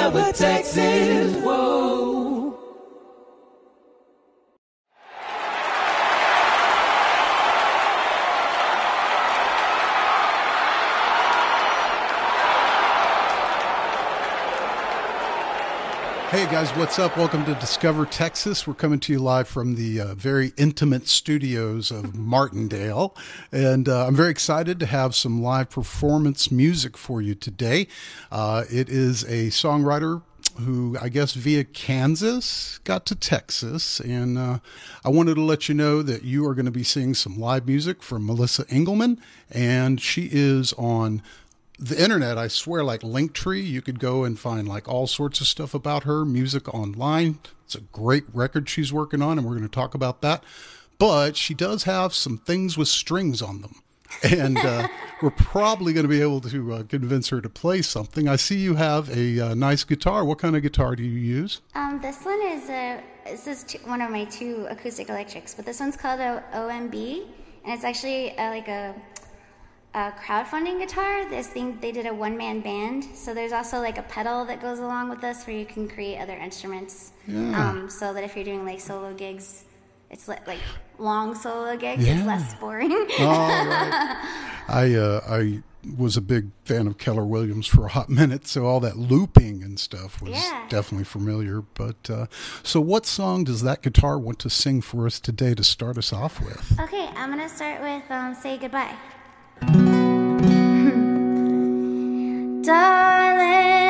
Discover Texas. Whoa. Guys, what's up? Welcome to Discover Texas. We're coming to you live from the uh, very intimate studios of Martindale. And uh, I'm very excited to have some live performance music for you today. Uh, it is a songwriter who I guess via Kansas got to Texas. And uh, I wanted to let you know that you are going to be seeing some live music from Melissa Engleman. And she is on the internet, I swear, like Linktree, you could go and find like all sorts of stuff about her, music online. It's a great record she's working on, and we're going to talk about that. But she does have some things with strings on them. and uh, we're probably going to be able to uh, convince her to play something. I see you have a uh, nice guitar. What kind of guitar do you use? Um, this one is a this is two, one of my two acoustic electrics, but this one's called a OMB, and it's actually uh, like a a crowdfunding guitar. This thing they did a one man band, so there's also like a pedal that goes along with this where you can create other instruments. Yeah. Um, so that if you're doing like solo gigs, it's like, like long solo gigs. Yeah. It's less boring. Oh, right. I uh, I was a big fan of Keller Williams for a hot minute, so all that looping and stuff was Yeah. definitely familiar. But uh, so, what song does that guitar want to sing for us today to start us off with? okay, I'm gonna start with um, "Say Goodbye." Darling,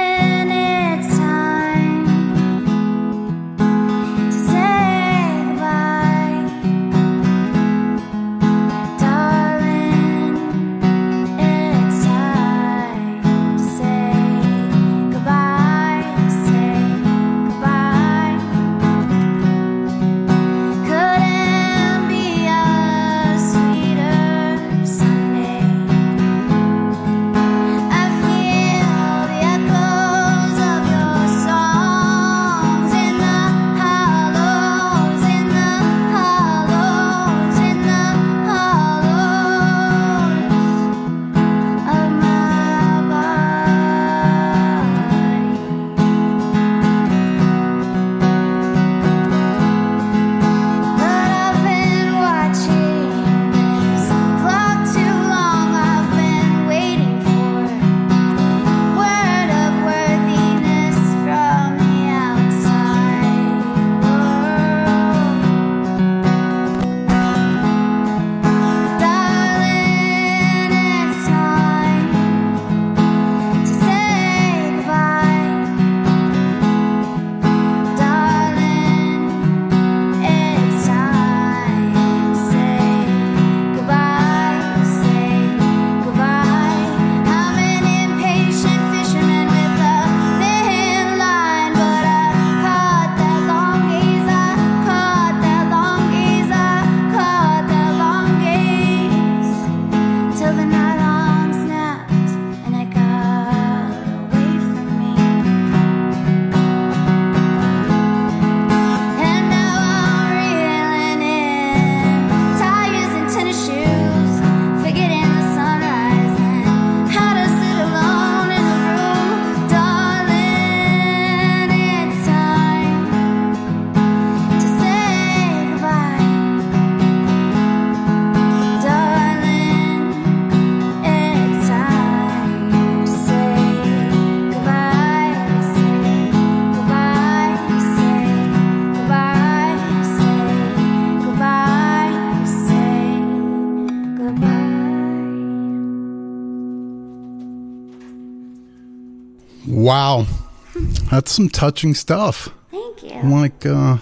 Wow, that's some touching stuff. Thank you. Like, uh,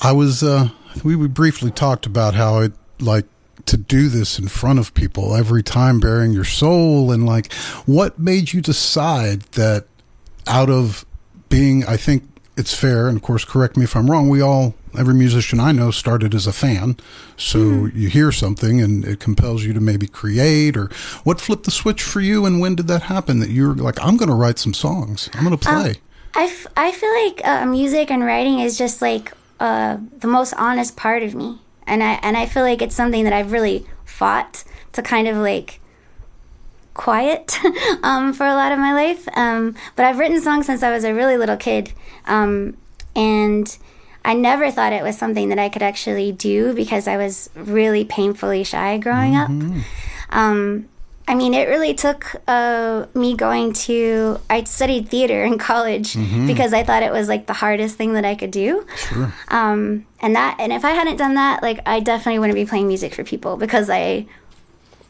I was, uh, we briefly talked about how it, like, to do this in front of people every time bearing your soul and like what made you decide that out of being i think it's fair and of course correct me if i'm wrong we all every musician i know started as a fan. So you hear something and it compels you to maybe create or what flipped the switch for you and when did that happen that you were like i'm going to write some songs. I'm going to play. I, f- I feel like uh, music and writing is just like uh, the most honest part of me, and I and I feel like it's something that I've really fought to kind of like quiet um, for a lot of my life. Um, but I've written songs since I was a really little kid. Um, and I never thought it was something that I could actually do because I was really painfully shy growing up. Um, I mean, it really took uh, me going to. I studied theater in college because I thought it was like the hardest thing that I could do. Sure. Um, and that, and if I hadn't done that, like I definitely wouldn't be playing music for people because I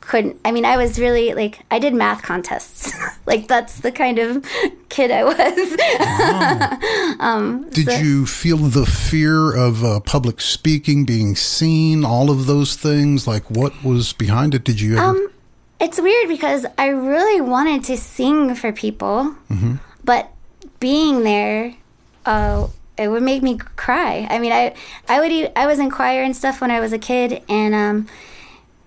couldn't. I mean, I was really like I did math contests. like that's the kind of kid I was. Did you feel the fear of uh, public speaking, being seen, all of those things? Like, what was behind it? Did you ever? Um, it's weird because I really wanted to sing for people, but being there, uh, it would make me cry. I mean, I I would i was in choir and stuff when I was a kid, and um,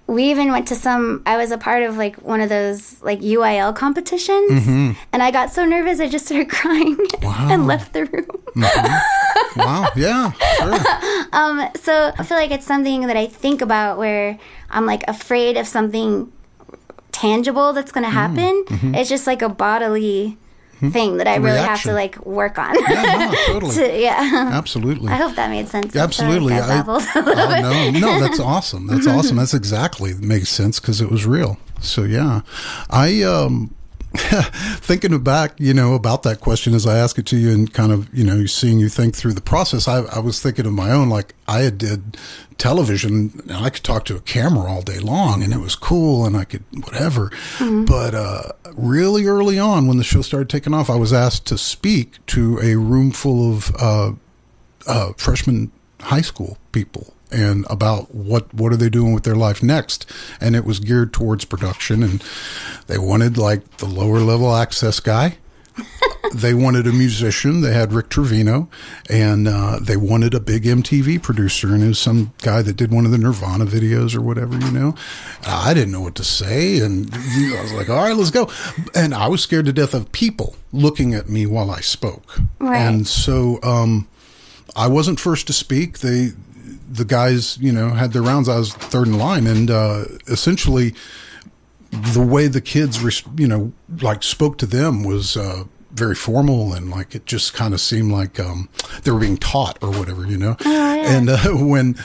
we even went to some. I was a part of like one of those like UIL competitions, mm-hmm. and I got so nervous I just started crying and left the room. Mm-hmm. wow. Yeah. Sure. Um, so I feel like it's something that I think about where I'm like afraid of something tangible that's going to mm. happen. Mm-hmm. It's just like a bodily thing that I really have to like work on. Yeah. No, totally. To- yeah. Absolutely. I hope that made sense. I feel like Absolutely. I I- oh, no, no, that's awesome. That's awesome. That's exactly makes sense because it was real. So yeah, I um, thinking back, you know, about that question as I ask it to you, and kind of, you know, seeing you think through the process. I, I was thinking of my own. Like I had did television, and I could talk to a camera all day long, and it was cool, and I could whatever. But uh, really early on, when the show started taking off, I was asked to speak to a room full of. Uh, uh, freshman high school people and about what what are they doing with their life next? And it was geared towards production and they wanted like the lower level access guy. They wanted a musician. They had rick trevino and uh, they wanted a big mtv producer and it was some guy that did one of the nirvana videos or whatever you know. I didn't know what to say and i was like all right let's go. And i was scared to death of people looking at me while i spoke. Right. and so um, I wasn't first to speak. They, the guys, you know, had their rounds. I was third in line, and uh, essentially, the way the kids, res- you know, like spoke to them was uh, very formal, and like it just kind of seemed like um, they were being taught or whatever, you know. And uh, when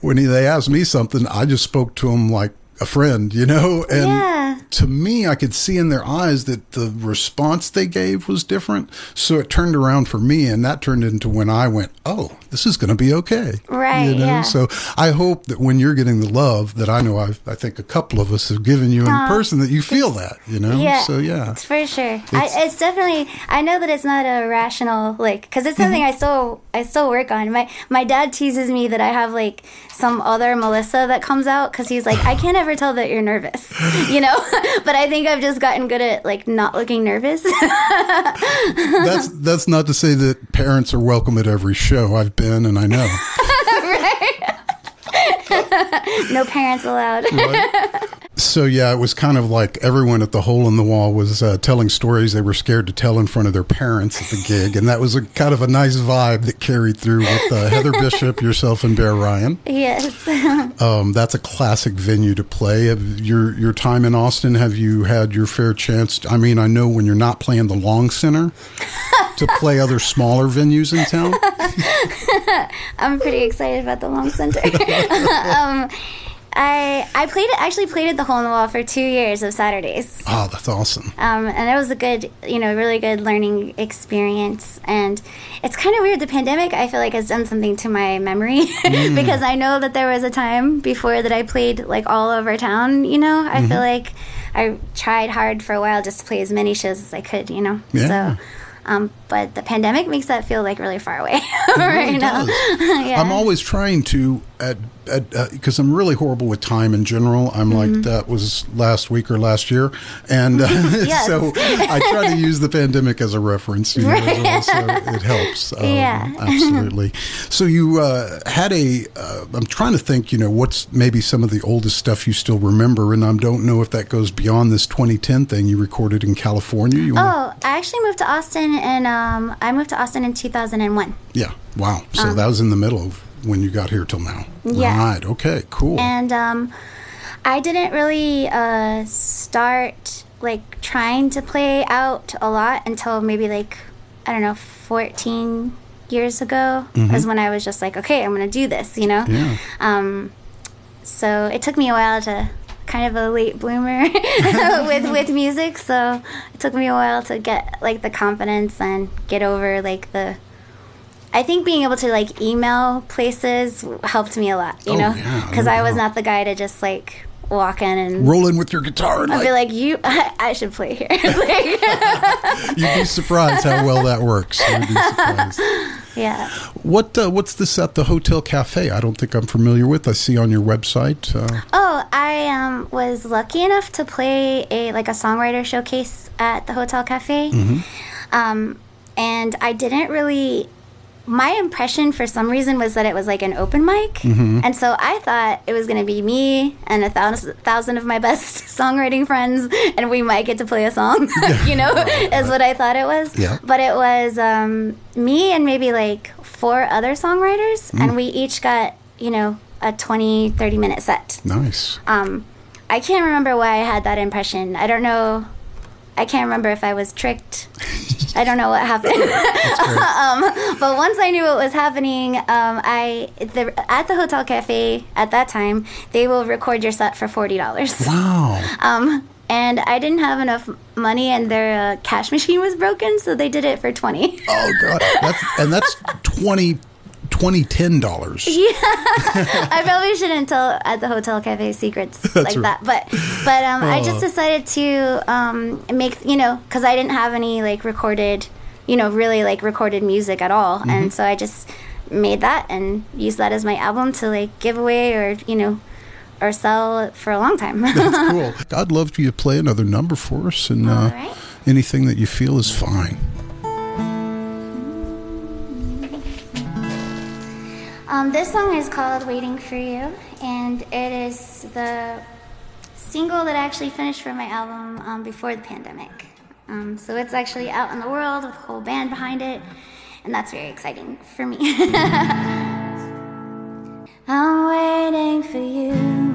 when they asked me something, I just spoke to them like a friend, you know, and. Yeah. To me, I could see in their eyes that the response they gave was different. So it turned around for me, and that turned into when I went, "Oh, this is going to be okay." Right, You know? yeah. So I hope that when you're getting the love that I know I've, I think a couple of us have given you in person, that you feel that. You know. Yeah. So yeah. It's for sure. I, it's definitely. I know that it's not a rational like because it's something Mm-hmm. I still I still work on. My my dad teases me that I have like some other Melissa that comes out because he's like I can't ever tell that you're nervous, you know. but I think I've just gotten good at like not looking nervous. That's that's not to say that parents are welcome at every show. I've been and I know. no parents allowed. So yeah, it was kind of like everyone at the hole in the wall was uh, telling stories they were scared to tell in front of their parents at the gig, and that was a kind of a nice vibe that carried through with uh, Heather Bishop, yourself, and Bear Ryan. yes. Um, that's a classic venue to play. Have your your time in Austin, have you had your fair chance? I mean, I know when you're not playing the Long Center, to play other smaller venues in town. I'm pretty excited about the Long Center. um, I I played it actually played at the Hole in the Wall for two years of Saturdays. Oh, that's awesome. Um, and it was a good, you know, really good learning experience. And it's kind of weird. The pandemic, I feel like, has done something to my memory because I know that there was a time before that I played like all over town. You know, I feel like I tried hard for a while just to play as many shows as I could. You know, Yeah. so. Um, but the pandemic makes that feel like really far away right really now. yeah. I'm always trying to at because I'm really horrible with time in general. I'm Mm-hmm. like that was last week or last year, and uh, so I try to use the pandemic as a reference. You know, as well, so it helps. Um, Yeah. absolutely. So you uh, had a. Uh, I'm trying to think. You know, what's maybe some of the oldest stuff you still remember, and I don't know if that goes beyond this 2010 thing you recorded in California. You wanna- Oh, I actually moved to Austin, and um, I moved to Austin in 2001. yeah. Wow. So that was in the middle of when you got here till now. Yeah. Right. Okay. Cool. And um, I didn't really uh, start like trying to play out a lot until maybe like I don't know 14 years ago is when I was just like okay I'm gonna do this you know Yeah. um, so it took me a while to kind of a late bloomer with with music so it took me a while to get like the confidence and get over like the I think being able to like email places helped me a lot, you Oh, know, because no I was not the guy to just like walk in and Roll in with your guitar. And I'd be like, like, "You, I, should play here." Like, you'd be surprised how well that works. You'd be surprised. yeah. What uh, what's this at the Hotel Cafe? I don't think I'm familiar with. I see on your website. Uh, Oh, I um, was lucky enough to play a like a songwriter showcase at the Hotel Cafe, um, and I didn't really. My impression, for some reason, was that it was like an open mic, and so I thought it was going to be me and a thousand, thousand of my best songwriting friends, and we might get to play a song. you know, is what I thought it was. Yeah. But it was um, me and maybe like four other songwriters, and we each got you know a 20, 30 minute set. nice. Um, I can't remember why I had that impression. I don't know. I can't remember if I was tricked. I don't know what happened. um, but once I knew what was happening, um, I the, at the hotel cafe at that time they will record your set for forty dollars. Wow. Um, and I didn't have enough money, and their uh, cash machine was broken, so they did it for twenty. Oh god. That's and that's 20 20 10 dollars. I probably shouldn't tell at the hotel cafe secrets like right. that, but but um, I Oh. just decided to um, make you know because I didn't have any like recorded, you know, really like recorded music at all, Mm-hmm. and so I just made that and used that as my album to like give away or you know or sell for a long time. That's cool. I'd love for you to play another number for us and uh, right. anything that you feel is fine. Um, this song is called Waiting for You, and it is the single that I actually finished for my album um, before the pandemic. Um, so it's actually out in the world with a whole band behind it, and that's very exciting for me. I'm waiting for you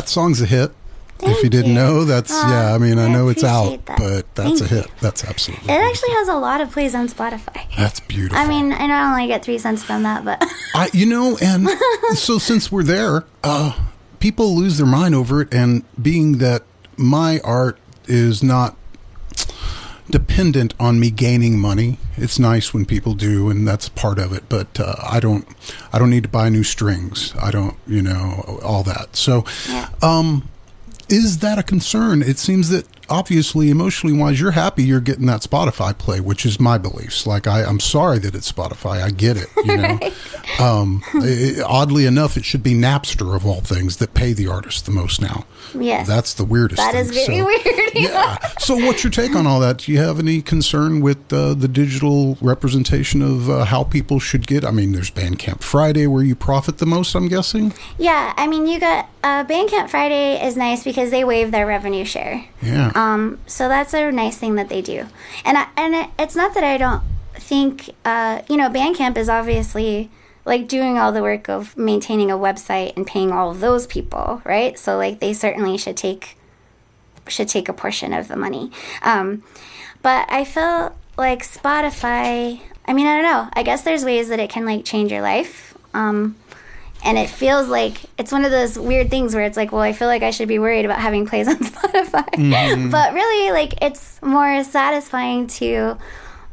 that song's a hit. if you didn't you. know, that's Aw, yeah. I mean, I I know it's out, that. but that's Thank a you. hit. That's absolutely. It actually has a lot of plays on Spotify. That's beautiful. I mean, I not only get three cents from that, but I, you know, and so since we're there, uh, people lose their mind over it, and being that my art is not dependent on me gaining money, it's nice when people do, and that's part of it. But uh, I don't, I don't need to buy new strings. I don't, you know, all that. So, um, is that a concern? It seems that obviously, emotionally wise, you're happy you're getting that Spotify play, which is my beliefs. Like, I, I'm sorry that it's Spotify. I get it. You know, um, i- oddly enough, it should be Napster of all things that pay the artist the most now. Yes. that's the weirdest. that thing. is very So- weird. yeah. So, what's your take on all that? Do you have any concern with uh, the digital representation of uh, how people should get? I mean, there's Bandcamp Friday where you profit the most. I'm guessing. Yeah, I mean, you got uh, Bandcamp Friday is nice because they waive their revenue share. Yeah. Um, so that's a nice thing that they do, and I, and it, it's not that I don't think uh, you know Bandcamp is obviously like doing all the work of maintaining a website and paying all of those people, right? So like they certainly should take should take a portion of the money. Um, but I feel like Spotify. I mean, I don't know. I guess there's ways that it can like change your life. Um, and it feels like it's one of those weird things where it's like, well, I feel like I should be worried about having plays on Spotify. but really, like, it's more satisfying to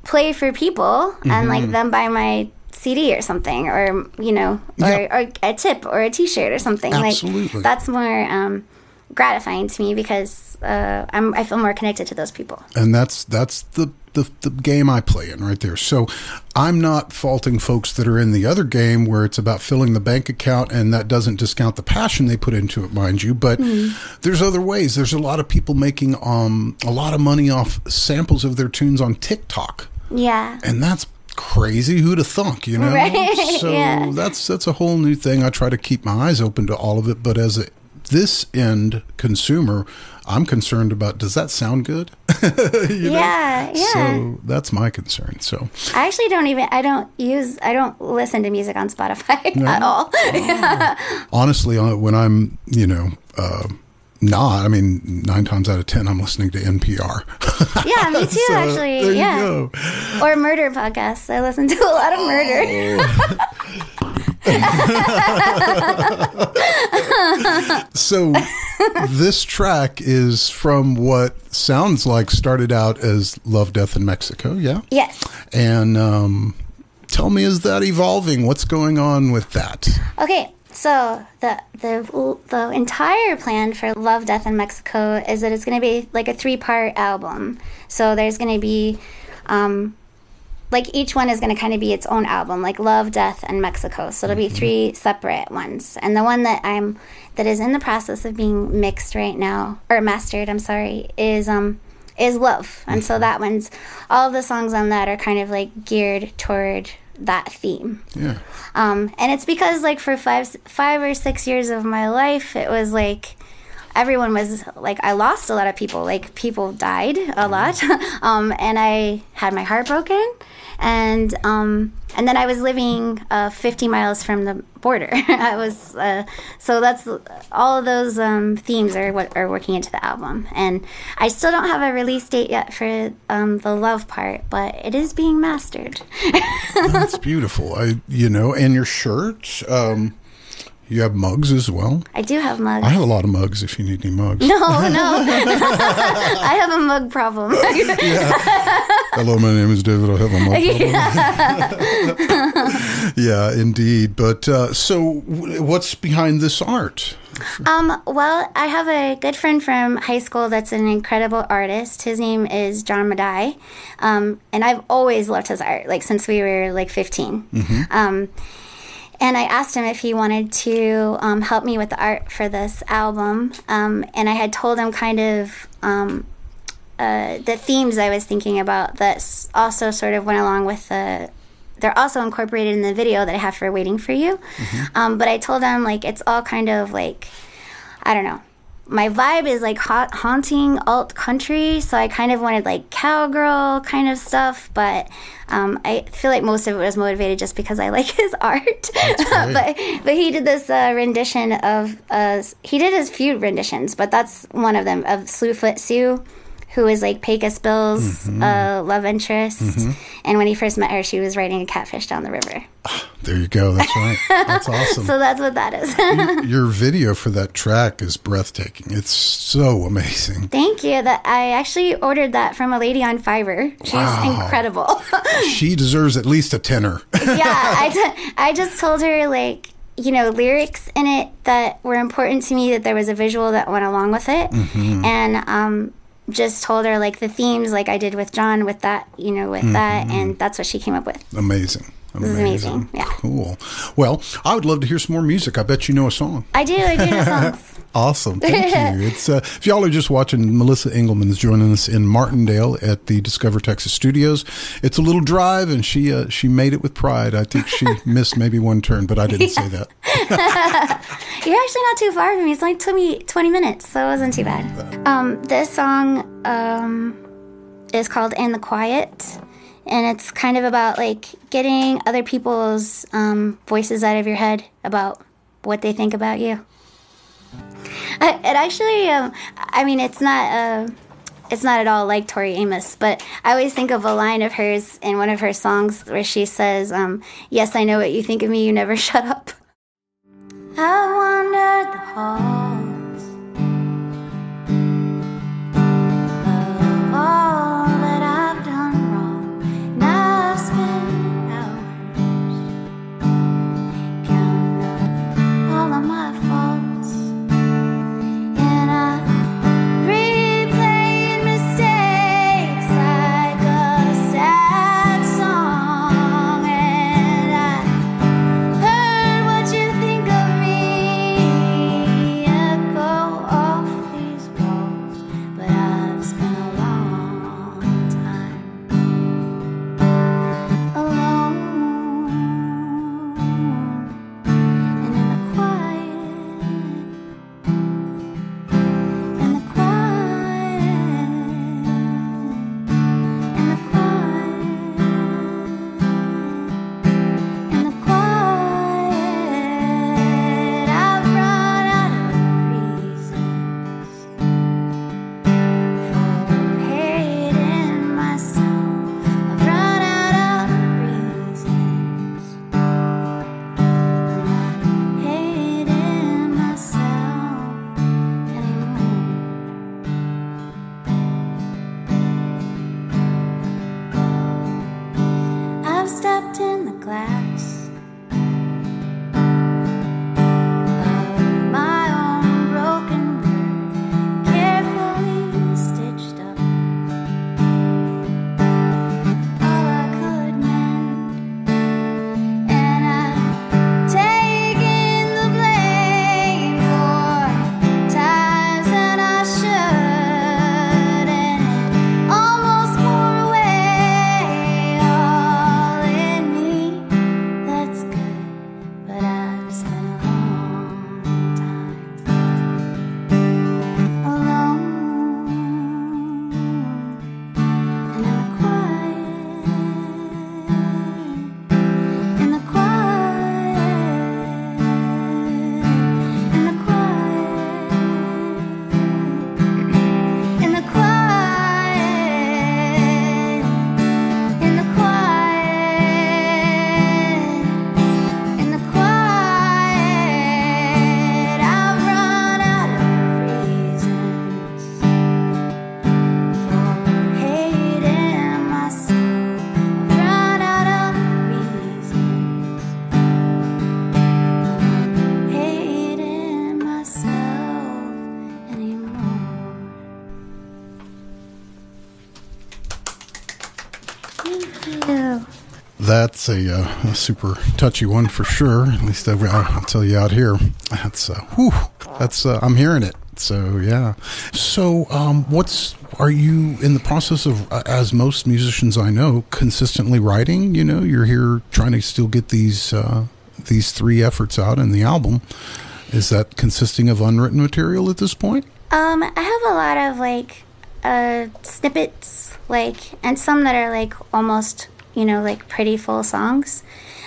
play for people and like them buy my CD or something, or you know, or, Yeah. or a tip or a T-shirt or something. Absolutely. Like that's more um, gratifying to me because uh, I'm I feel more connected to those people. and that's that's the, the the game I play in right there. So I'm not faulting folks that are in the other game where it's about filling the bank account, and that doesn't discount the passion they put into it, mind you. But there's other ways. There's a lot of people making um a lot of money off samples of their tunes on TikTok, Yeah. and that's crazy. Who'd have thunk? You know. Right, So yeah. that's that's a whole new thing. I try to keep my eyes open to all of it, but as a this end consumer, I'm concerned about does that sound good? You know? Yeah, yeah. So that's my concern. So I actually don't even I don't use I don't listen to music on Spotify at all. honestly, uh, when I'm, you know, uh, not, I mean, nine times out of 10, I'm listening to NPR. yeah, me too So, actually. yeah. Or murder podcasts. I listen to a lot of murder. So this track is from what sounds like started out as Love, Death in Mexico. Yeah. yes. And um, tell me, is that evolving? What's going on with that? Okay. So the the the entire plan for Love, Death in Mexico is that it's going to be like a three part album. So there's going to be, um, like each one is going to kind of be its own album, like Love, Death, and Mexico. So it'll be three separate ones. And the one that I'm that is in the process of being mixed right now or mastered, I'm sorry, is um is Love. And so that one's all of the songs on that are kind of like geared toward that theme. Yeah. Um, and it's because like for five five or six years of my life, it was like everyone was like I lost a lot of people. Like people died a lot, um, and I had my heart broken, and um, and then I was living uh, 50 miles from the border. I was uh, so that's all of those um, themes are what are working into the album, and I still don't have a release date yet for um, the love part, but it is being mastered. That's beautiful. I, you know, and your shirt, um, you have mugs as well. I do have mugs. I have a lot of mugs if you need any mugs. No, no. I have a mug problem. Hello, my name is David. I have a mug problem. yeah, indeed. But uh, so, w- what's behind this art? um, well, I have a good friend from high school that's an incredible artist. His name is John Madai. Um, and I've always loved his art, like since we were like 15. Um, and I asked him if he wanted to um, help me with the art for this album. Um, and I had told him kind of um, uh, the themes I was thinking about that also sort of went along with the. They're also incorporated in the video that I have for Waiting for You. Um, but I told him, like, it's all kind of like, I don't know. My vibe is like hot, haunting alt country, so I kind of wanted like cowgirl kind of stuff, but um, I feel like most of it was motivated just because I like his art. but but he did this uh, rendition of uh, he did his few renditions, but that's one of them of Slewfoot Sue. Who is like Pecos Bill's uh, love interest? And when he first met her, she was riding a catfish down the river. There you go. That's right. That's awesome. So that's what that is. Your video for that track is breathtaking. It's so amazing. Thank you. That I actually ordered that from a lady on Fiverr. She's Wow. incredible. She deserves at least a tenor. yeah, I, t- I just told her like you know lyrics in it that were important to me that there was a visual that went along with it Mm-hmm. and um just told her like the themes like I did with John with that you know with mm-hmm. that and that's what she came up with. Amazing. Is amazing, yeah. Cool. Well, I would love to hear some more music. I bet you know a song. I do I do the songs. Awesome. Thank you. It's uh, if y'all are just watching, Melissa Engleman is joining us in Martindale at the Discover Texas Studios. It's a little drive, and she uh, she made it with pride. I think she missed maybe one turn, but I didn't say that. You're actually not too far from me. It's only took me 20 minutes, so it wasn't too bad. Um, this song um, is called "In the Quiet," and it's kind of about like getting other people's um, voices out of your head about what they think about you. I, it actually, um, I mean, it's not. Uh, it's not at all like Tori Amos, but I always think of a line of hers in one of her songs where she says, um, "Yes, I know what you think of me. You never shut up." I wandered the halls A, uh, a super touchy one for sure. At least I, I'll tell you out here. That's uh, whew, that's uh, I'm hearing it. So yeah. So um, what's are you in the process of uh, as most musicians I know consistently writing? You know, you're here trying to still get these uh, these three efforts out in the album. Is that consisting of unwritten material at this point? Um, I have a lot of like uh, snippets, like, and some that are like almost, you know, like pretty full songs.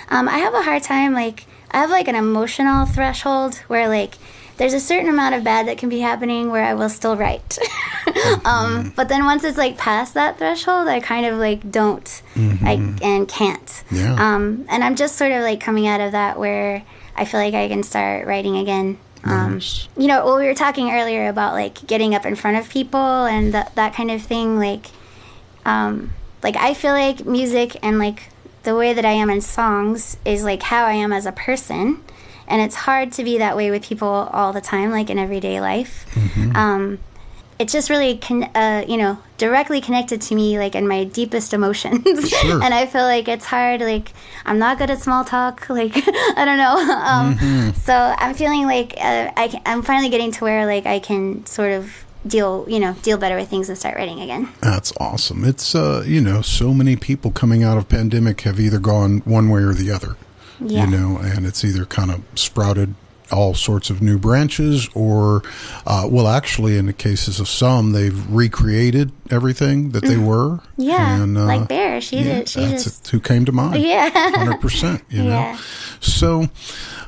Um, I have a hard time, like, I have like an emotional threshold where like there's a certain amount of bad that can be happening where I will still write. um, but then once it's like past that threshold, I kind of like don't, I and can't. Yeah. Um, and I'm just sort of like coming out of that where I feel like I can start writing again. Um, Nice. you know, well, we were talking earlier about like getting up in front of people and that that kind of thing. Like, um, like I feel like music and like the way that I am in songs is like how I am as a person, and it's hard to be that way with people all the time, like in everyday life. Um, it's just really, con- uh, you know, directly connected to me, like in my deepest emotions. Sure. and I feel like it's hard. Like I'm not good at small talk. Like I don't know. Um, So I'm feeling like uh, I can, I'm finally getting to where like I can sort of deal, you know, deal better with things and start writing again. That's awesome. It's uh, you know, so many people coming out of pandemic have either gone one way or the other. Yeah. You know, and it's either kind of sprouted all sorts of new branches or uh, well actually in the cases of some they've recreated everything that they were Mm-hmm. Yeah, and, uh, like Bear, she yeah, did. She that's just who came to mind yeah. 100% you know Yeah. so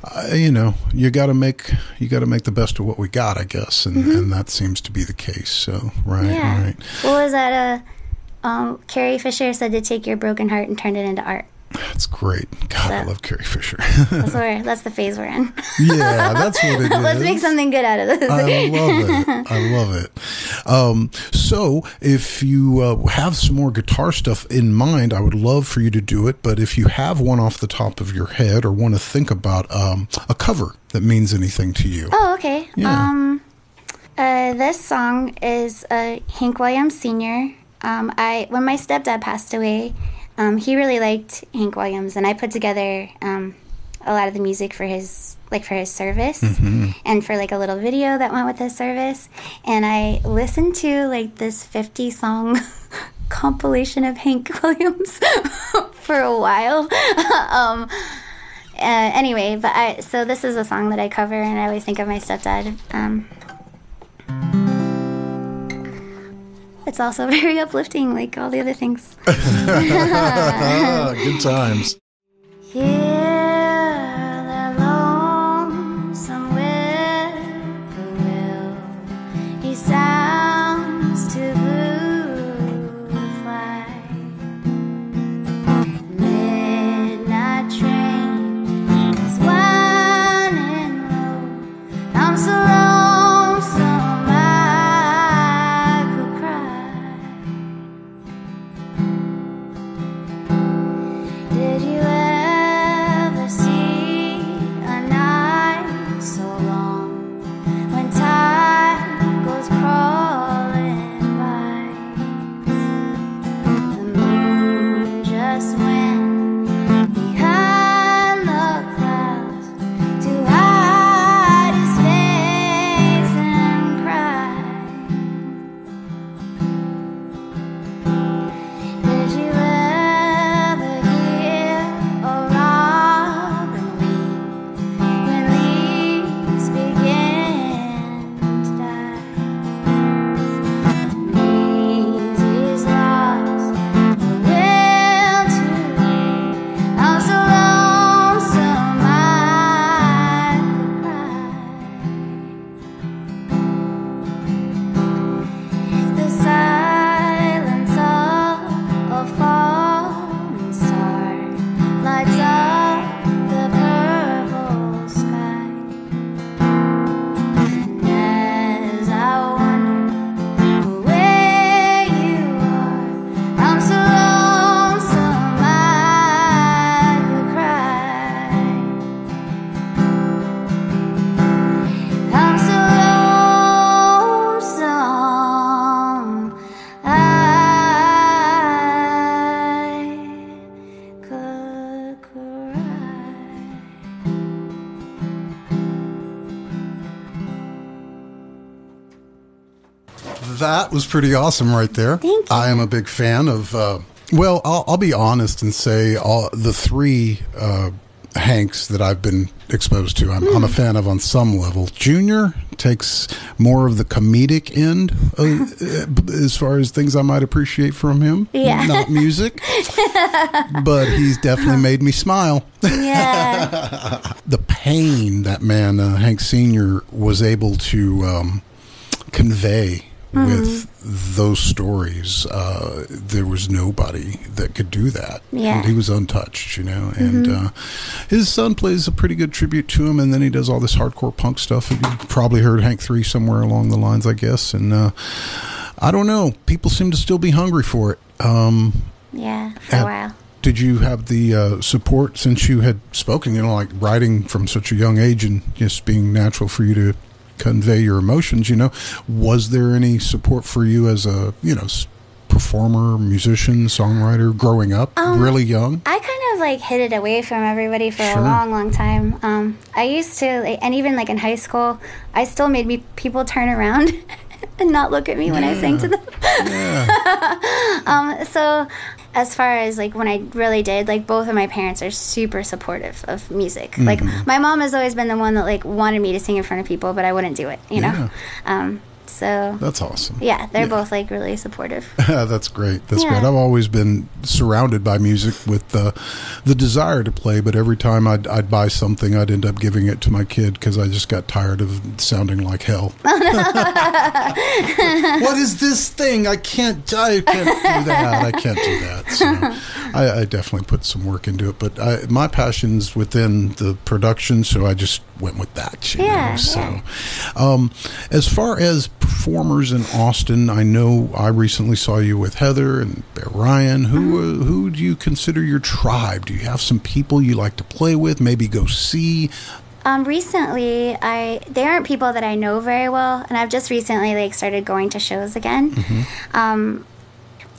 uh, you know you got to make you got to make the best of what we got i guess and, and that seems to be the case so right Mm-hmm. Yeah. right What was that? Uh, um, Carrie Fisher said to take your broken heart and turn it into art. That's great god i love carrie fisher That's where that's the phase we're in. yeah that's what it is Let's make something good out of this. I love it. I love it. Um, so, if you uh, have some more guitar stuff in mind, I would love for you to do it. But if you have one off the top of your head or want to think about um, a cover that means anything to you, oh, okay. Yeah. Um, uh, this song is uh, Hank Williams Sr. Um, I when my stepdad passed away, um, he really liked Hank Williams, and I put together um, a lot of the music for his like for his service and for like a little video that went with his service. And I listened to like this fifty song compilation of Hank Williams for a while. um, uh, anyway, but I so this is a song that I cover, and I always think of my stepdad. It's also very uplifting, like all the other things. ah, good times. Hear was pretty awesome right there. Thank you. I am a big fan of, uh, well, I'll, I'll be honest and say all the three uh, Hanks that I've been exposed to. I'm, I'm a fan of on some level. Junior takes more of the comedic end uh, as far as things I might appreciate from him. Yeah. Not music, but he's definitely made me smile. Yeah. The pain that man, uh, Hank Sr., was able to um, convey with those stories, uh, there was nobody that could do that. Yeah. And he was untouched, you know. And uh, his son plays a pretty good tribute to him, and then he does all this hardcore punk stuff. And you probably heard Hank 3 somewhere along the lines, I guess. And uh, I don't know. People seem to still be hungry for it. Um, yeah. For a while. did you have the uh, support since you had spoken, you know, like writing from such a young age and just being natural for you to convey your emotions, you know? Was there any support for you as a, you know, performer, musician, songwriter growing up really young? I kind of like hid it away from everybody for Sure. a long, long time. Um, I used to, and even like in high school, I still made me people turn around and not look at me when I sang to them. um, so, as far as like when I really did, like both of my parents are super supportive of music. Like Mm-hmm. my mom has always been the one that like wanted me to sing in front of people, but I wouldn't do it. You know. Um, so That's awesome. yeah, they're both like really supportive. That's great. That's Yeah. great. I've always been surrounded by music with the the desire to play, but every time I'd, I'd buy something, I'd end up giving it to my kid because I just got tired of sounding like hell. what is this thing? I can't. I can't do that. I can't do that. So I, I definitely put some work into it, but I, my passion's within the production, so I just went with that. Yeah, know? So, yeah. um, as far as performers in Austin, I know I recently saw you with Heather and Bear Ryan. Who Mm-hmm. uh, who do you consider your tribe? Do you have some people you like to play with? Maybe go see. Um, recently, I they aren't people that I know very well, and I've just recently like started going to shows again. Mm-hmm. Um,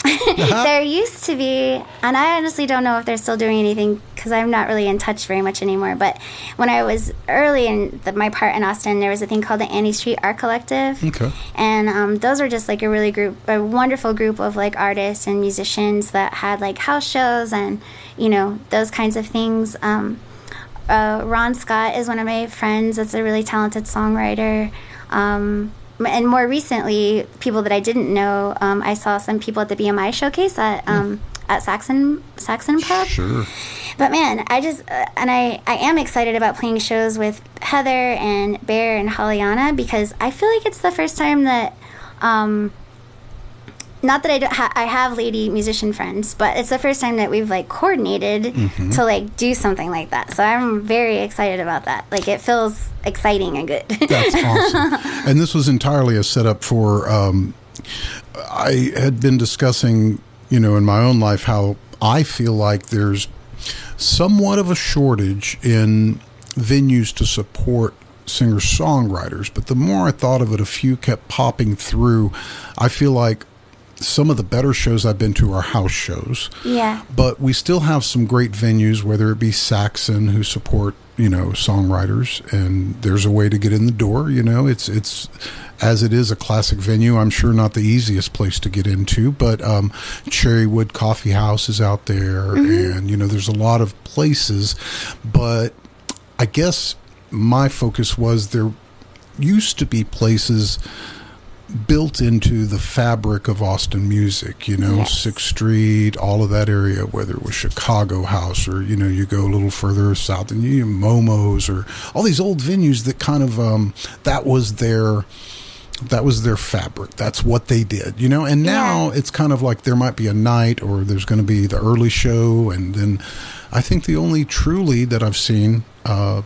there used to be, and I honestly don't know if they're still doing anything because I'm not really in touch very much anymore. But when I was early in the, my part in Austin, there was a thing called the Annie Street Art Collective. Okay. And um, those were just like a really group, a wonderful group of like artists and musicians that had like house shows and you know those kinds of things. Um, uh, Ron Scott is one of my friends. That's a really talented songwriter. Um, and more recently, people that I didn't know, um, I saw some people at the BMI showcase at um, at Saxon Saxon Pub. Sure. But man, I just uh, and I I am excited about playing shows with Heather and Bear and Hollyana because I feel like it's the first time that. Um, not that I don't ha- I have lady musician friends, but it's the first time that we've like coordinated to like do something like that. So I'm very excited about that. Like it feels exciting and good. That's awesome. and this was entirely a setup for. Um, I had been discussing, you know, in my own life how I feel like there's somewhat of a shortage in venues to support singer songwriters. But the more I thought of it, a few kept popping through. I feel like some of the better shows I've been to are house shows yeah. but we still have some great venues, whether it be Saxon, who support you know songwriters, and there's a way to get in the door. You know, it's it's as it is a classic venue. I'm sure not the easiest place to get into, but um, Cherrywood Coffee House is out there, and you know, there's a lot of places. But I guess my focus was there used to be places built into the fabric of Austin music, you know, Yes. Sixth Street, all of that area, whether it was Chicago House or, you know, you go a little further south and you Momo's or all these old venues that kind of, um, that was their, that was their fabric. That's what they did, you know, and now Yeah. it's kind of like there might be a night or there's going to be the early show. And then I think the only truly that I've seen, uh,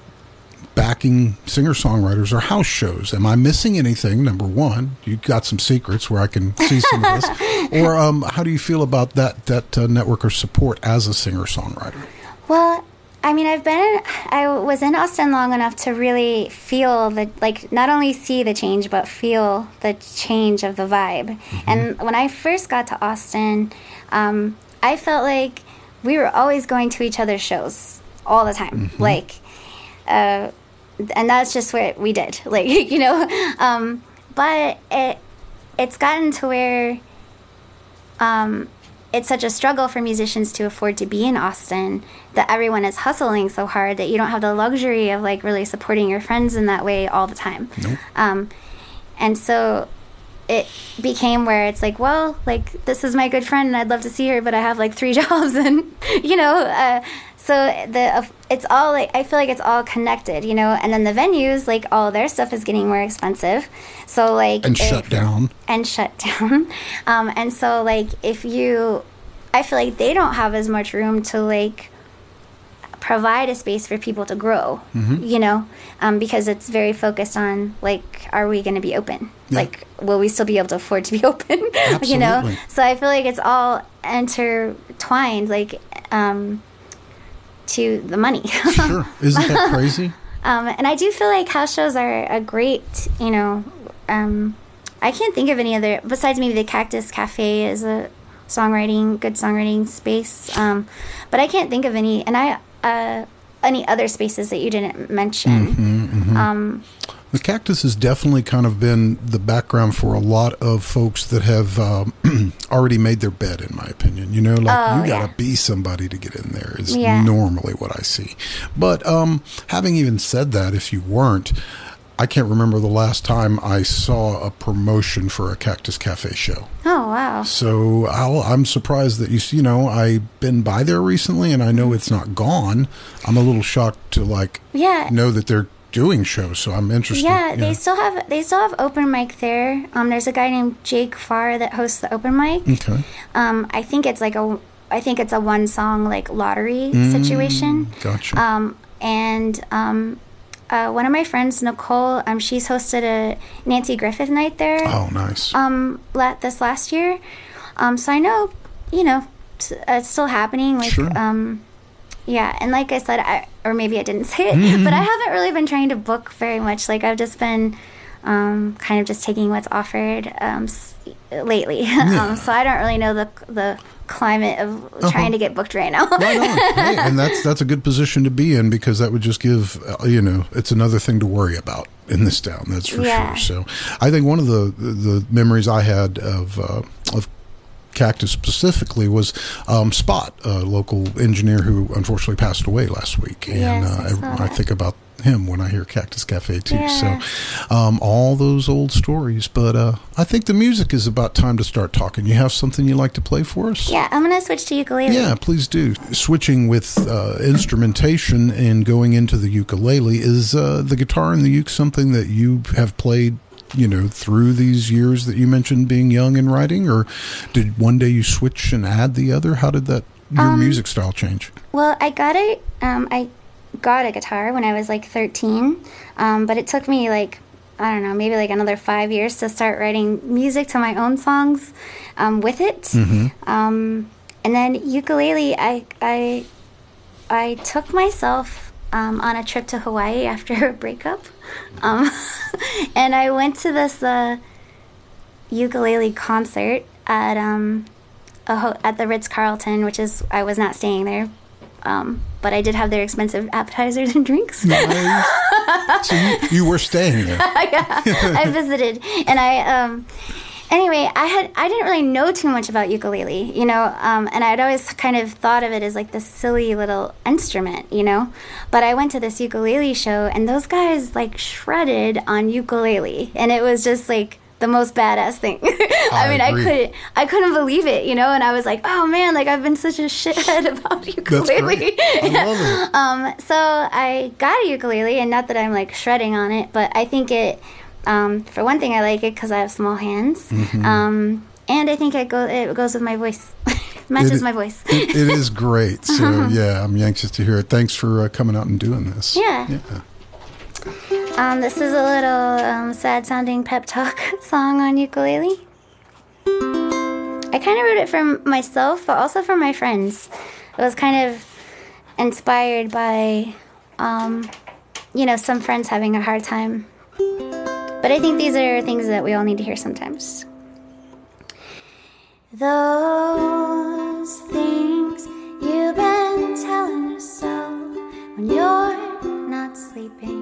backing singer songwriters or house shows. Am I missing anything? Number one, you got some secrets where I can see some of this, or um, how do you feel about that that uh, network of support as a singer songwriter? Well, I mean, I've been, I was in Austin long enough to really feel the, like, not only see the change, but feel the change of the vibe. And when I first got to Austin, um, I felt like we were always going to each other's shows all the time. Like, uh, and that's just what we did. Like, you know, um, but it, it's gotten to where, um, it's such a struggle for musicians to afford to be in Austin that everyone is hustling so hard that you don't have the luxury of like really supporting your friends in that way all the time. Um, and so it became where it's like, well, like this is my good friend and I'd love to see her, but I have like three jobs and you know, uh, so the it's all like I feel like it's all connected, you know. And then the venues, like all their stuff is getting more expensive, so like And shut down. and shut down. Um, and so, like, if you, I feel like they don't have as much room to, like, provide a space for people to grow, Mm-hmm. you know, um, because it's very focused on, like, are we going to be open? Yeah. Like, will we still be able to afford to be open? you know? So I feel like it's all intertwined, like, um, to the money. Sure. Isn't that crazy? Um, and I do feel like house shows are a great, you know, um, I can't think of any other besides maybe the Cactus Cafe is a songwriting, good songwriting space. Um, but I can't think of any, and I uh, any other spaces that you didn't mention. Um, The cactus has definitely kind of been the background for a lot of folks that have um, already made their bed, in my opinion. You know, like Oh, you got to yeah. be somebody to get in there is Yeah. normally what I see. But um, having even said that, if you weren't, I can't remember the last time I saw a promotion for a Cactus Cafe show. oh wow, So I'll, I'm surprised that you you know I've been by there recently and I know it's not gone. I'm a little shocked to like yeah. know that they're doing shows. So I'm interested. Yeah, they still have they still have open mic there. Um, there's a guy named Jake Farr that hosts the open mic. okay. Um, I think it's like a I think it's a one song like lottery situation. Gotcha. Um, and um, uh, one of my friends, Nicole, um, she's hosted a Nanci Griffith night there. oh, nice. Um, la- this last year. Um, so I know, you know, t- uh, it's still happening. Like, Sure. um, yeah, and like I said, I or maybe I didn't say it, but I haven't really been trying to book very much. Like I've just been. Um, kind of just taking what's offered um, s- lately, um, so I don't really know the the climate of trying to get booked right now. right on. Hey, and that's that's a good position to be in because that would just give uh, you know it's another thing to worry about in this town. That's for Yeah. sure. So I think one of the the memories I had of uh, of Cactus specifically was um, Spot, a local engineer who unfortunately passed away last week, and Yes, I uh, saw I, think about him when I hear Cactus Cafe too. Yeah. So um, all those old stories, but uh, I think the music is about time to start talking. You have something you like to play for us? yeah, I'm gonna switch to ukulele. Yeah, please do. Switching with uh, instrumentation and going into the ukulele is uh, the guitar and the uke something that you have played, you know, through these years that you mentioned being young and writing, or did one day you switch and add the other? How did that your Um, music style change? Well, I got a um, I got a guitar when I was like 13, um, but it took me like I don't know, maybe like another five years to start writing music to my own songs um, with it. Um, and then ukulele, I I I took myself um, on a trip to Hawaii after a breakup, um, and I went to this uh, ukulele concert at um, a ho- at the Ritz Carlton, which is I was not staying there, um, but I did have their expensive appetizers and drinks. so you, you were staying there. I visited, and I um, anyway, I had I didn't really know too much about ukulele, you know, um, and I'd always kind of thought of it as like this silly little instrument, you know. But I went to this ukulele show, and those guys like shredded on ukulele, and it was just like the most badass thing. I, I mean, agree. I couldn't I couldn't believe it, you know, and I was like, oh man, like I've been such a shithead about ukulele. I. Um, so I got a ukulele, and not that I'm like shredding on it, but I think it. Um, for one thing, I like it because I have small hands, Mm-hmm. um, and I think it go it goes with my voice, matches It- my voice. It, it is great. So yeah, I'm anxious to hear it. Thanks for uh, coming out and doing this. Yeah. Yeah. Um, this is a little um, sad sounding pep talk song on ukulele. I kind of wrote it for myself, but also for my friends. It was kind of inspired by, um, you know, some friends having a hard time. But I think these are things that we all need to hear sometimes. Those things you've been telling yourself when you're not sleeping.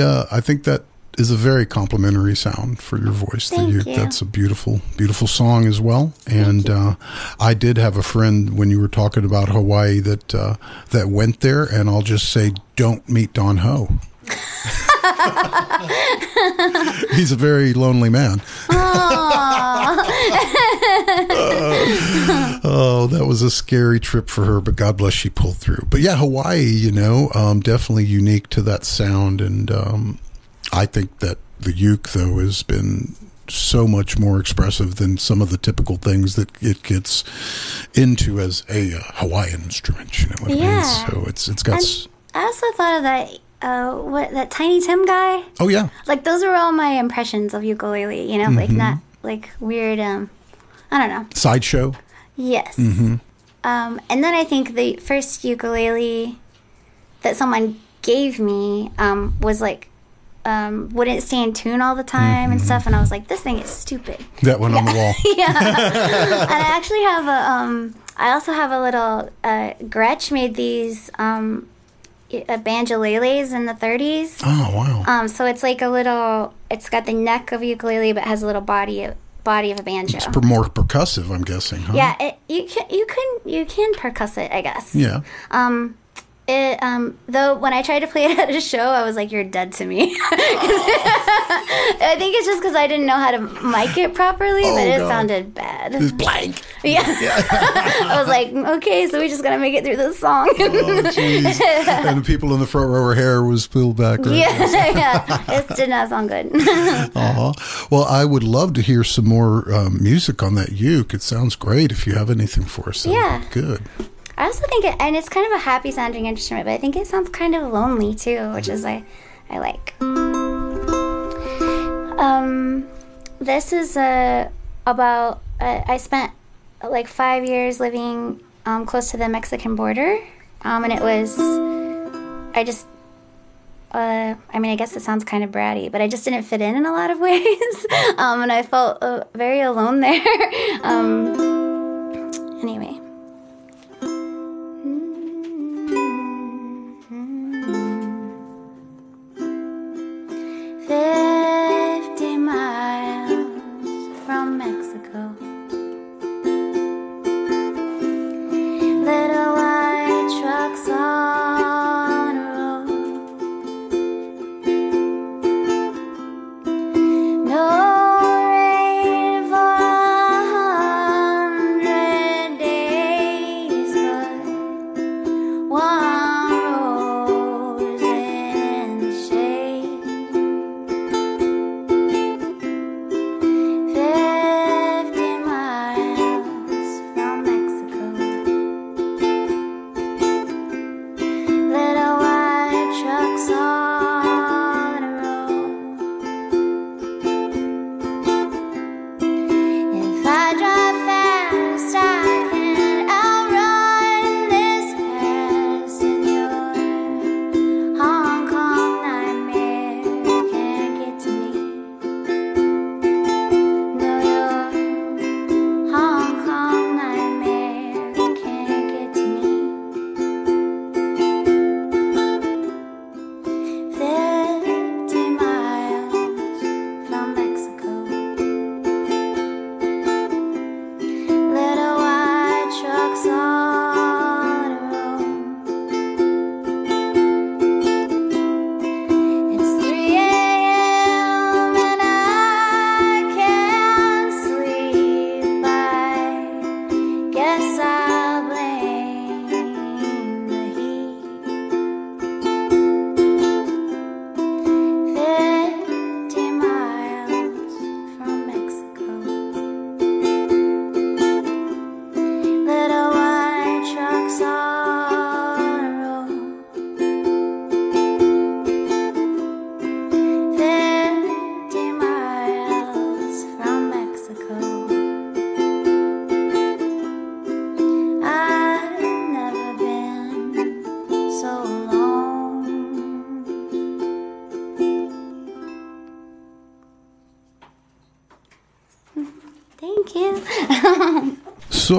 I uh, I think that is a very complimentary sound for your voice. Thank uke. you. That's a beautiful, beautiful song as well. And uh, I did have a friend when you were talking about Hawaii that uh, that went there, and I'll just say, don't meet Don Ho. He's a very lonely man. oh, that was a scary trip for her, but God bless she pulled through. But yeah, Hawaii, you know, um, definitely unique to that sound, and um, I think that the uke though has been so much more expressive than some of the typical things that it gets into as a uh, Hawaiian instrument. You know what I mean? Yeah. So it's it's got. s- I also thought of that. Uh, what that Tiny Tim guy? oh yeah, Like those are all my impressions of ukulele. You know, like Mm-hmm. not like weird. Um, I don't know. sideshow. Yes. Mm-hmm. Um, and then I think the first ukulele that someone gave me um, was like um, wouldn't stay in tune all the time and stuff, and I was like, this thing is stupid. That one on the wall. yeah. and I actually have a. Um, I also have a little. Uh, Gretsch made these um, uh, banjoleles in the 30s. Oh wow. Um, so it's like a little. It's got the neck of a ukulele, but has a little body of body of a banjo. It's per- more percussive, I'm guessing. Huh? yeah, it, you can you can you can percuss it, I guess. Yeah. Um, it um though when I tried to play it at a show, I was like, "You're dead to me." I think it's just because I didn't know how to mic it properly, Oh, but it God. sounded bad. It's blank. Yeah, I was like, "Okay, so we just gotta make it through this song." Oh, jeez. and the people in the front row, her hair was pulled back. Right? yeah, yeah, it did not sound good. Aw. Well, I would love to hear some more um, music on that uke. It sounds great. If you have anything for us, Yeah. good. I also think it, and it's kind of a happy sounding instrument, but I think it sounds kind of lonely too, which is I, I like. Um, this is uh, about. Uh, I spent like five years living um, close to the Mexican border, um, and it was. I just. Uh, I mean, I guess it sounds kind of bratty, but I just didn't fit in in a lot of ways, um, and I felt uh, very alone there. um,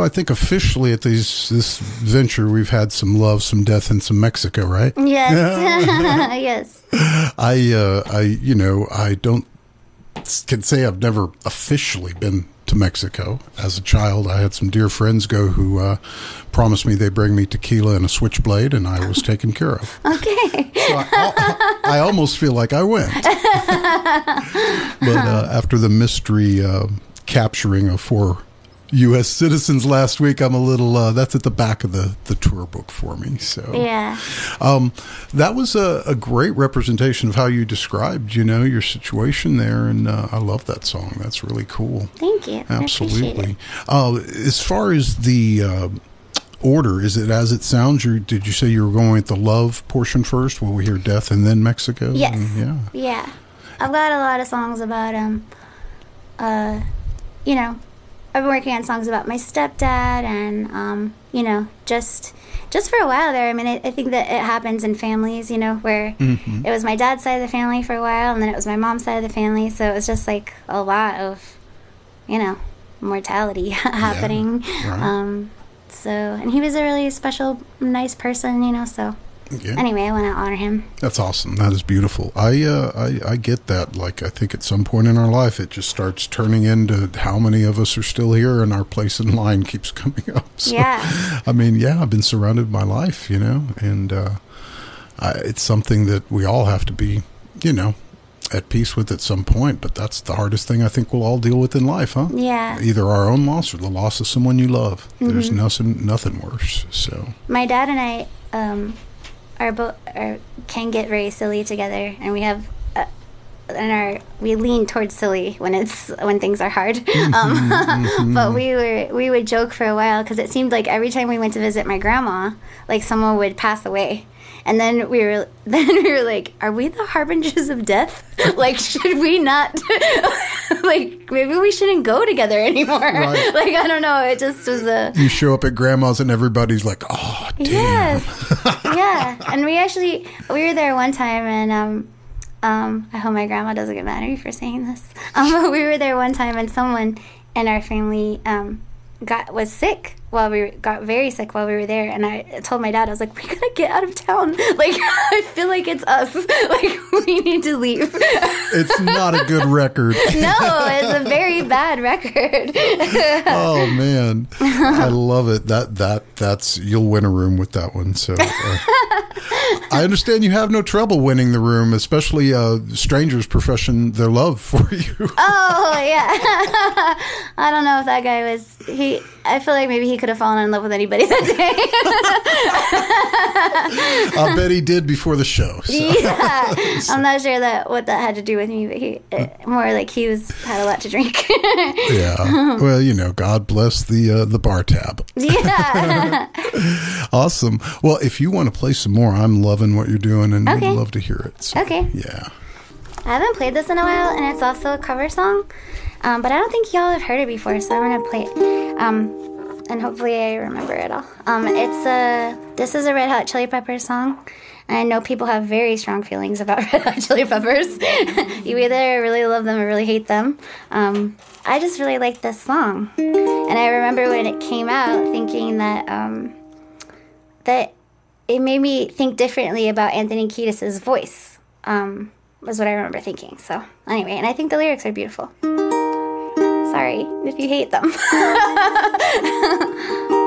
I think officially at these this venture we've had some love, some death, and some Mexico, right? Yes. yes. I uh, I you know I don't can say I've never officially been to Mexico. As a child, I had some dear friends go who uh, promised me they'd bring me tequila and a switchblade, and I was taken care of. Okay. So I, I almost feel like I went. but uh, after the mystery uh, capturing of four U.S. citizens last week, I'm a little. Uh, that's at the back of the the tour book for me. So Yeah. um, that was a, a great representation of how you described, you know, your situation there, and uh, I love that song. That's really cool. Thank you. I Absolutely. it. Uh, as far as the uh, order, is it as it sounds? You did you say you were going with the love portion first? Will we hear death and then Mexico? Yes. And- yeah. Yeah. I've got a lot of songs about um uh you know, I've been working on songs about my stepdad and um, you know, just just for a while there. I mean, I, I think that it happens in families, you know, where Mm-hmm. it was my dad's side of the family for a while and then it was my mom's side of the family, so it was just like a lot of you know, mortality happening. right. Um so and he was a really special nice person, you know, so Yeah. anyway, I want to honor him. That's awesome. That is beautiful. I, uh, I I get that. Like I think at some point in our life, it just starts turning into how many of us are still here, and our place in line keeps coming up. So, Yeah. I mean, yeah, I've been surrounded by life, you know, and uh, I, it's something that we all have to be, you know, at peace with at some point. But that's the hardest thing I think we'll all deal with in life, huh? Yeah. Either our own loss or the loss of someone you love. There's Mm-hmm. nothing nothing worse. So my dad and I um, are both are, can get very silly together, and we have. Uh, and our we lean towards silly when it's when things are hard, um, but we were we would joke for a while because it seemed like every time we went to visit my grandma, like someone would pass away, and then we were then we were like, are we the harbingers of death? like, should we not? like, maybe we shouldn't go together anymore. Right. like, I don't know. It just was a you show up at grandma's and everybody's like, "Oh, damn." Yes. yeah. And we actually we were there one time and um um I hope my grandma doesn't get mad at me for saying this. Um but we were there one time and someone in our family um got was sick while we got very sick while we were there and I told my dad I was like we gotta get out of town like I feel like it's us like we need to leave It's not a good record. no it's a very bad record oh man, I love it. That that that's you'll win a room with that one. So uh, I understand you have no trouble winning the room, especially uh, strangers profession their love for you. Oh yeah. I don't know if that guy was he. I feel like maybe he could have fallen in love with anybody that day. I bet he did before the show. So. yeah. I'm not sure that what that had to do with me, but he uh, more like he was had a lot to drink. Yeah. Well, you know, God bless the uh, the bar tab. yeah. Awesome. Well, if you want to play some more, I'm loving what you're doing, and Okay. would love to hear it. So, Okay. Yeah. I haven't played this in a while, and it's also a cover song. Um, but I don't think y'all have heard it before, so I'm gonna play it. Um, and hopefully I remember it all. Um, it's a this is a Red Hot Chili Peppers song. I know people have very strong feelings about Red Hot Chili Peppers. you either really love them or really hate them. Um, I just really like this song, and I remember when it came out, thinking that um, that it made me think differently about Anthony Kiedis' voice. Um, was what I remember thinking. So anyway, and I think the lyrics are beautiful. Sorry if you hate them.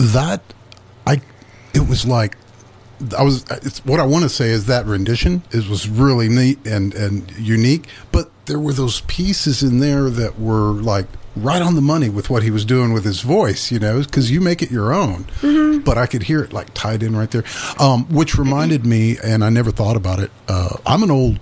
that I it was like I was it's what I want to say is that rendition is was really neat and and unique, but there were those pieces in there that were like right on the money with what he was doing with his voice, you know, because you make it your own. But I could hear it like tied in right there, um, which reminded me, and I never thought about it. Uh, I'm an old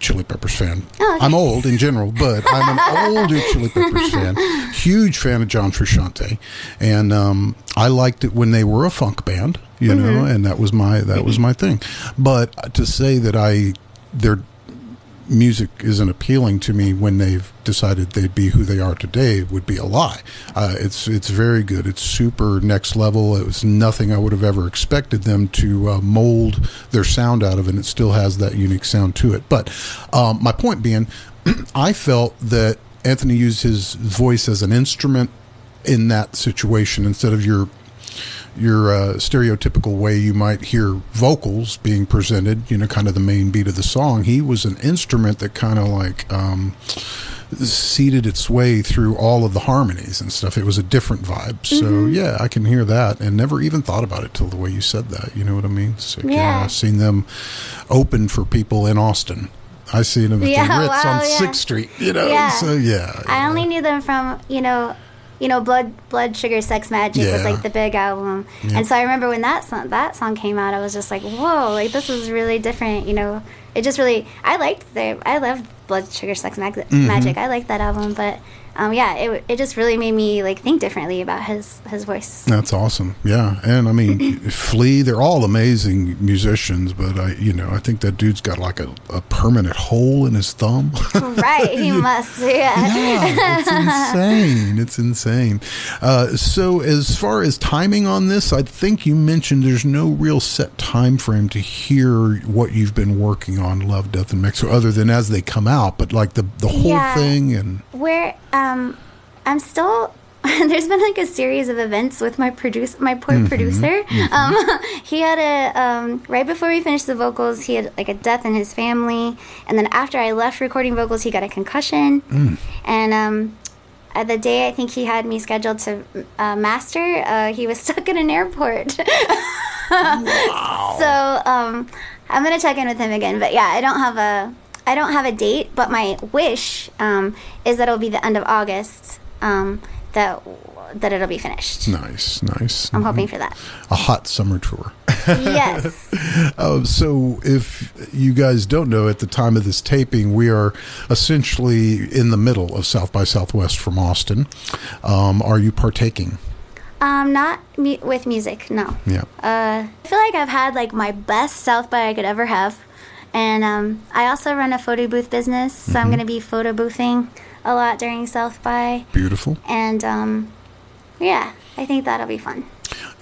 Chili Peppers fan. Oh, okay. I'm old in general, but I'm an older Chili Peppers fan. Huge fan of John Frusciante, and um, I liked it when they were a funk band, you know, Mm-hmm. and that was my that was my thing. But to say that I their music isn't appealing to me when they've decided they'd be who they are today would be a lie. Uh, it's it's very good. It's super next level. It was nothing I would have ever expected them to uh, mold their sound out of, and it still has that unique sound to it. But um, my point being, I felt that Anthony used his voice as an instrument in that situation instead of your your uh, stereotypical way you might hear vocals being presented, you know, kind of the main beat of the song. He was an instrument that kind of like um, seeded its way through all of the harmonies and stuff. It was a different vibe. So yeah, I can hear that, and never even thought about it till the way you said that. You know what I mean? So, Yeah. I've seen them open for people in Austin. I seen them at Yeah, the Ritz wow, on yeah. Sixth Street. You know, Yeah. so yeah. I only knew them from you know, you know, blood, blood, sugar, sex, Magik was like the big album, and so I remember when that song that song came out, I was just like, whoa, like this is really different. You know, it just really I liked their I loved blood, sugar, sex, mag- Mm-hmm. Magik. I liked that album, but um, yeah, it it just really made me like think differently about his his voice. That's awesome. Yeah, and I mean, Flea, they're all amazing musicians, but I, you know, I think that dude's got like a, a permanent hole in his thumb. right, he must. Yeah. yeah, it's insane. It's insane. Uh, so, as far as timing on this, I think you mentioned there's no real set time frame to hear what you've been working on, Love, Death, and Mexico, other than as they come out. But like the the whole Yeah. thing, and where um i'm still there's been like a series of events with my produce my poor producer um he had a um right before we finished the vocals he had like a death in his family and then after i left recording vocals he got a concussion and um the day I think he had me scheduled to uh, master, uh, he was stuck in an airport. wow. So um, I'm gonna check in with him again. But yeah, I don't have a I don't have a date, but my wish um, is that it'll be the end of August. Um, that that it'll be finished. nice, nice. I'm hoping for that. A hot summer tour. yes. Uh, so, if you guys don't know, at the time of this taping, we are essentially in the middle of South by Southwest from Austin. Um, are you partaking? Um, not mu- with music. No. Yeah. Uh, I feel like I've had like my best South by I could ever have, and um, I also run a photo booth business, so I'm gonna be photo boothing a lot during South by, Beautiful. and um, yeah, I think that'll be fun.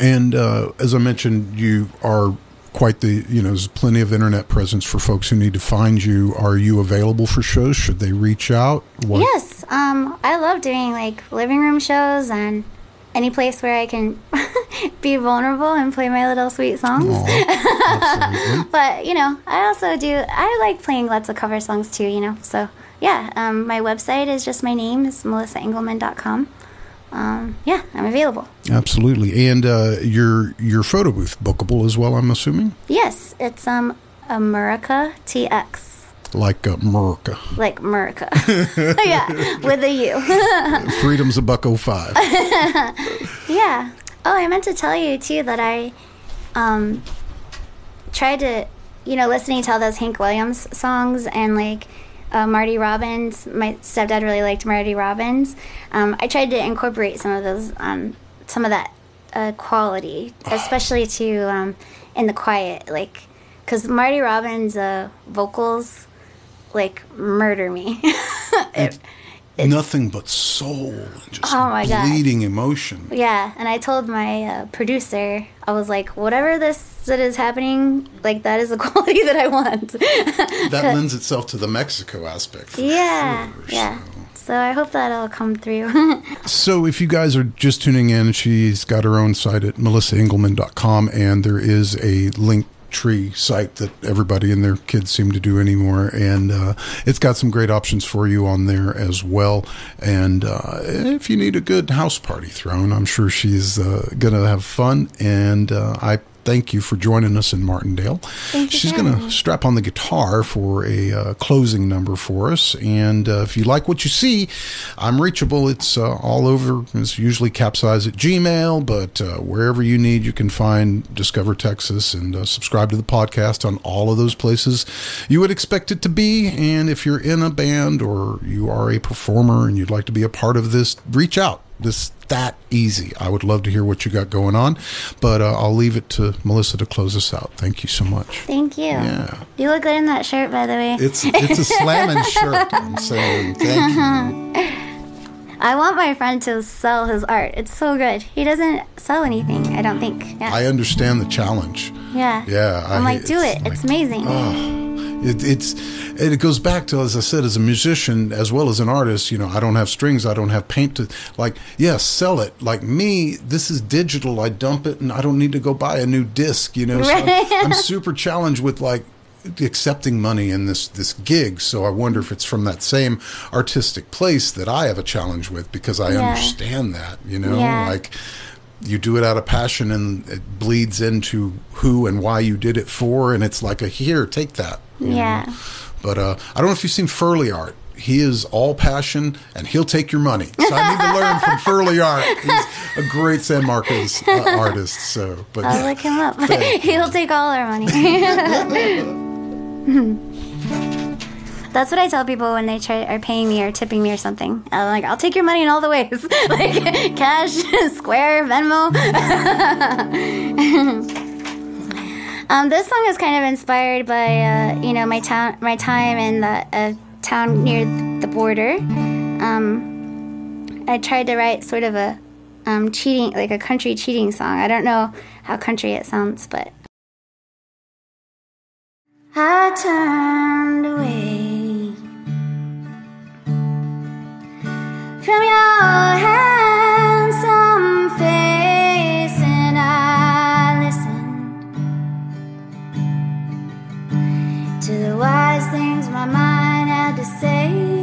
And uh, as I mentioned, you are quite the, you know, there's plenty of internet presence for folks who need to find you. Are you available for shows? Should they reach out? What? Yes, um, I love doing like living room shows and any place where I can be vulnerable and play my little sweet songs. Aw, absolutely. But you know, I also do. I like playing lots of cover songs too. You know, so yeah. Um, my website is just my name. is melissaengleman.com. Um, yeah, I'm available. Absolutely. And uh, your your photo booth bookable as well, I'm assuming? Yes, it's um America TX. Like uh, America. Like America. yeah, with a U. Freedom's a buck oh five. Yeah. Oh, I meant to tell you too that I um tried to, you know, listening to all those Hank Williams songs and like uh, Marty Robbins. My stepdad really liked Marty Robbins. Um, I tried to incorporate some of those, um, some of that uh, quality, especially to um, in the quiet, like because Marty Robbins' uh, vocals like murder me. It- Nothing but soul and just Oh my God. bleeding emotion. Yeah, and I told my uh, producer, I was like, whatever this that is happening, like that is the quality that I want. That lends itself to the Mexico aspect. yeah, sure, yeah. so. So I hope that'll come through. So, if you guys are just tuning in, she's got her own site at melissaengleman.com, and there is a link tree site that everybody and their kids seem to do anymore. And uh, it's got some great options for you on there as well. And uh, if you need a good house party thrown, I'm sure she's uh, going to have fun. And uh, I thank you for joining us in Martindale. She's going to strap on the guitar for a uh, closing number for us. And uh, if you like what you see, I'm reachable. It's uh, all over. It's usually capsize at Gmail, but uh, wherever you need, you can find Discover Texas and uh, subscribe to the podcast on all of those places you would expect it to be. And if you're in a band or you are a performer and you'd like to be a part of this, reach out. This that easy. I would love to hear what you got going on, but uh, I'll leave it to Melissa to close us out. Thank you so much. Thank you. Yeah. You look good in that shirt, by the way. It's it's a slamming shirt. I'm saying thank you. I want my friend to sell his art. It's so good. He doesn't sell anything, I don't think. Yeah. I understand the challenge. yeah. Yeah, I'm I- like, do it's it. It's like- amazing. It, it's it goes back to as I said, as a musician as well as an artist. You know, I don't have strings. I don't have paint to like. Yes, sell it. Like me, this is digital. I dump it, and I don't need to go buy a new disc. You know, so I'm, I'm super challenged with like accepting money in this this gig. So I wonder if it's from that same artistic place that I have a challenge with because I Yeah. understand that. You know, Yeah. like you do it out of passion and it bleeds into who and why you did it for and it's like a here take that you know? Yeah. but uh, i don't know if you've seen furley art he is all passion and he'll take your money so i need to learn from furley art he's a great san marcos uh, artist so but I'll yeah. look him up. He'll take all our money. That's what I tell people when they try are paying me or tipping me or something. I'm like, I'll take your money in all the ways, like cash, Square, Venmo. Um, this song is kind of inspired by uh, you know my town, my time in the uh, town near the border. Um, I tried to write sort of a um, cheating, like a country cheating song. I don't know how country it sounds, but I turned away from your handsome my mind had to say.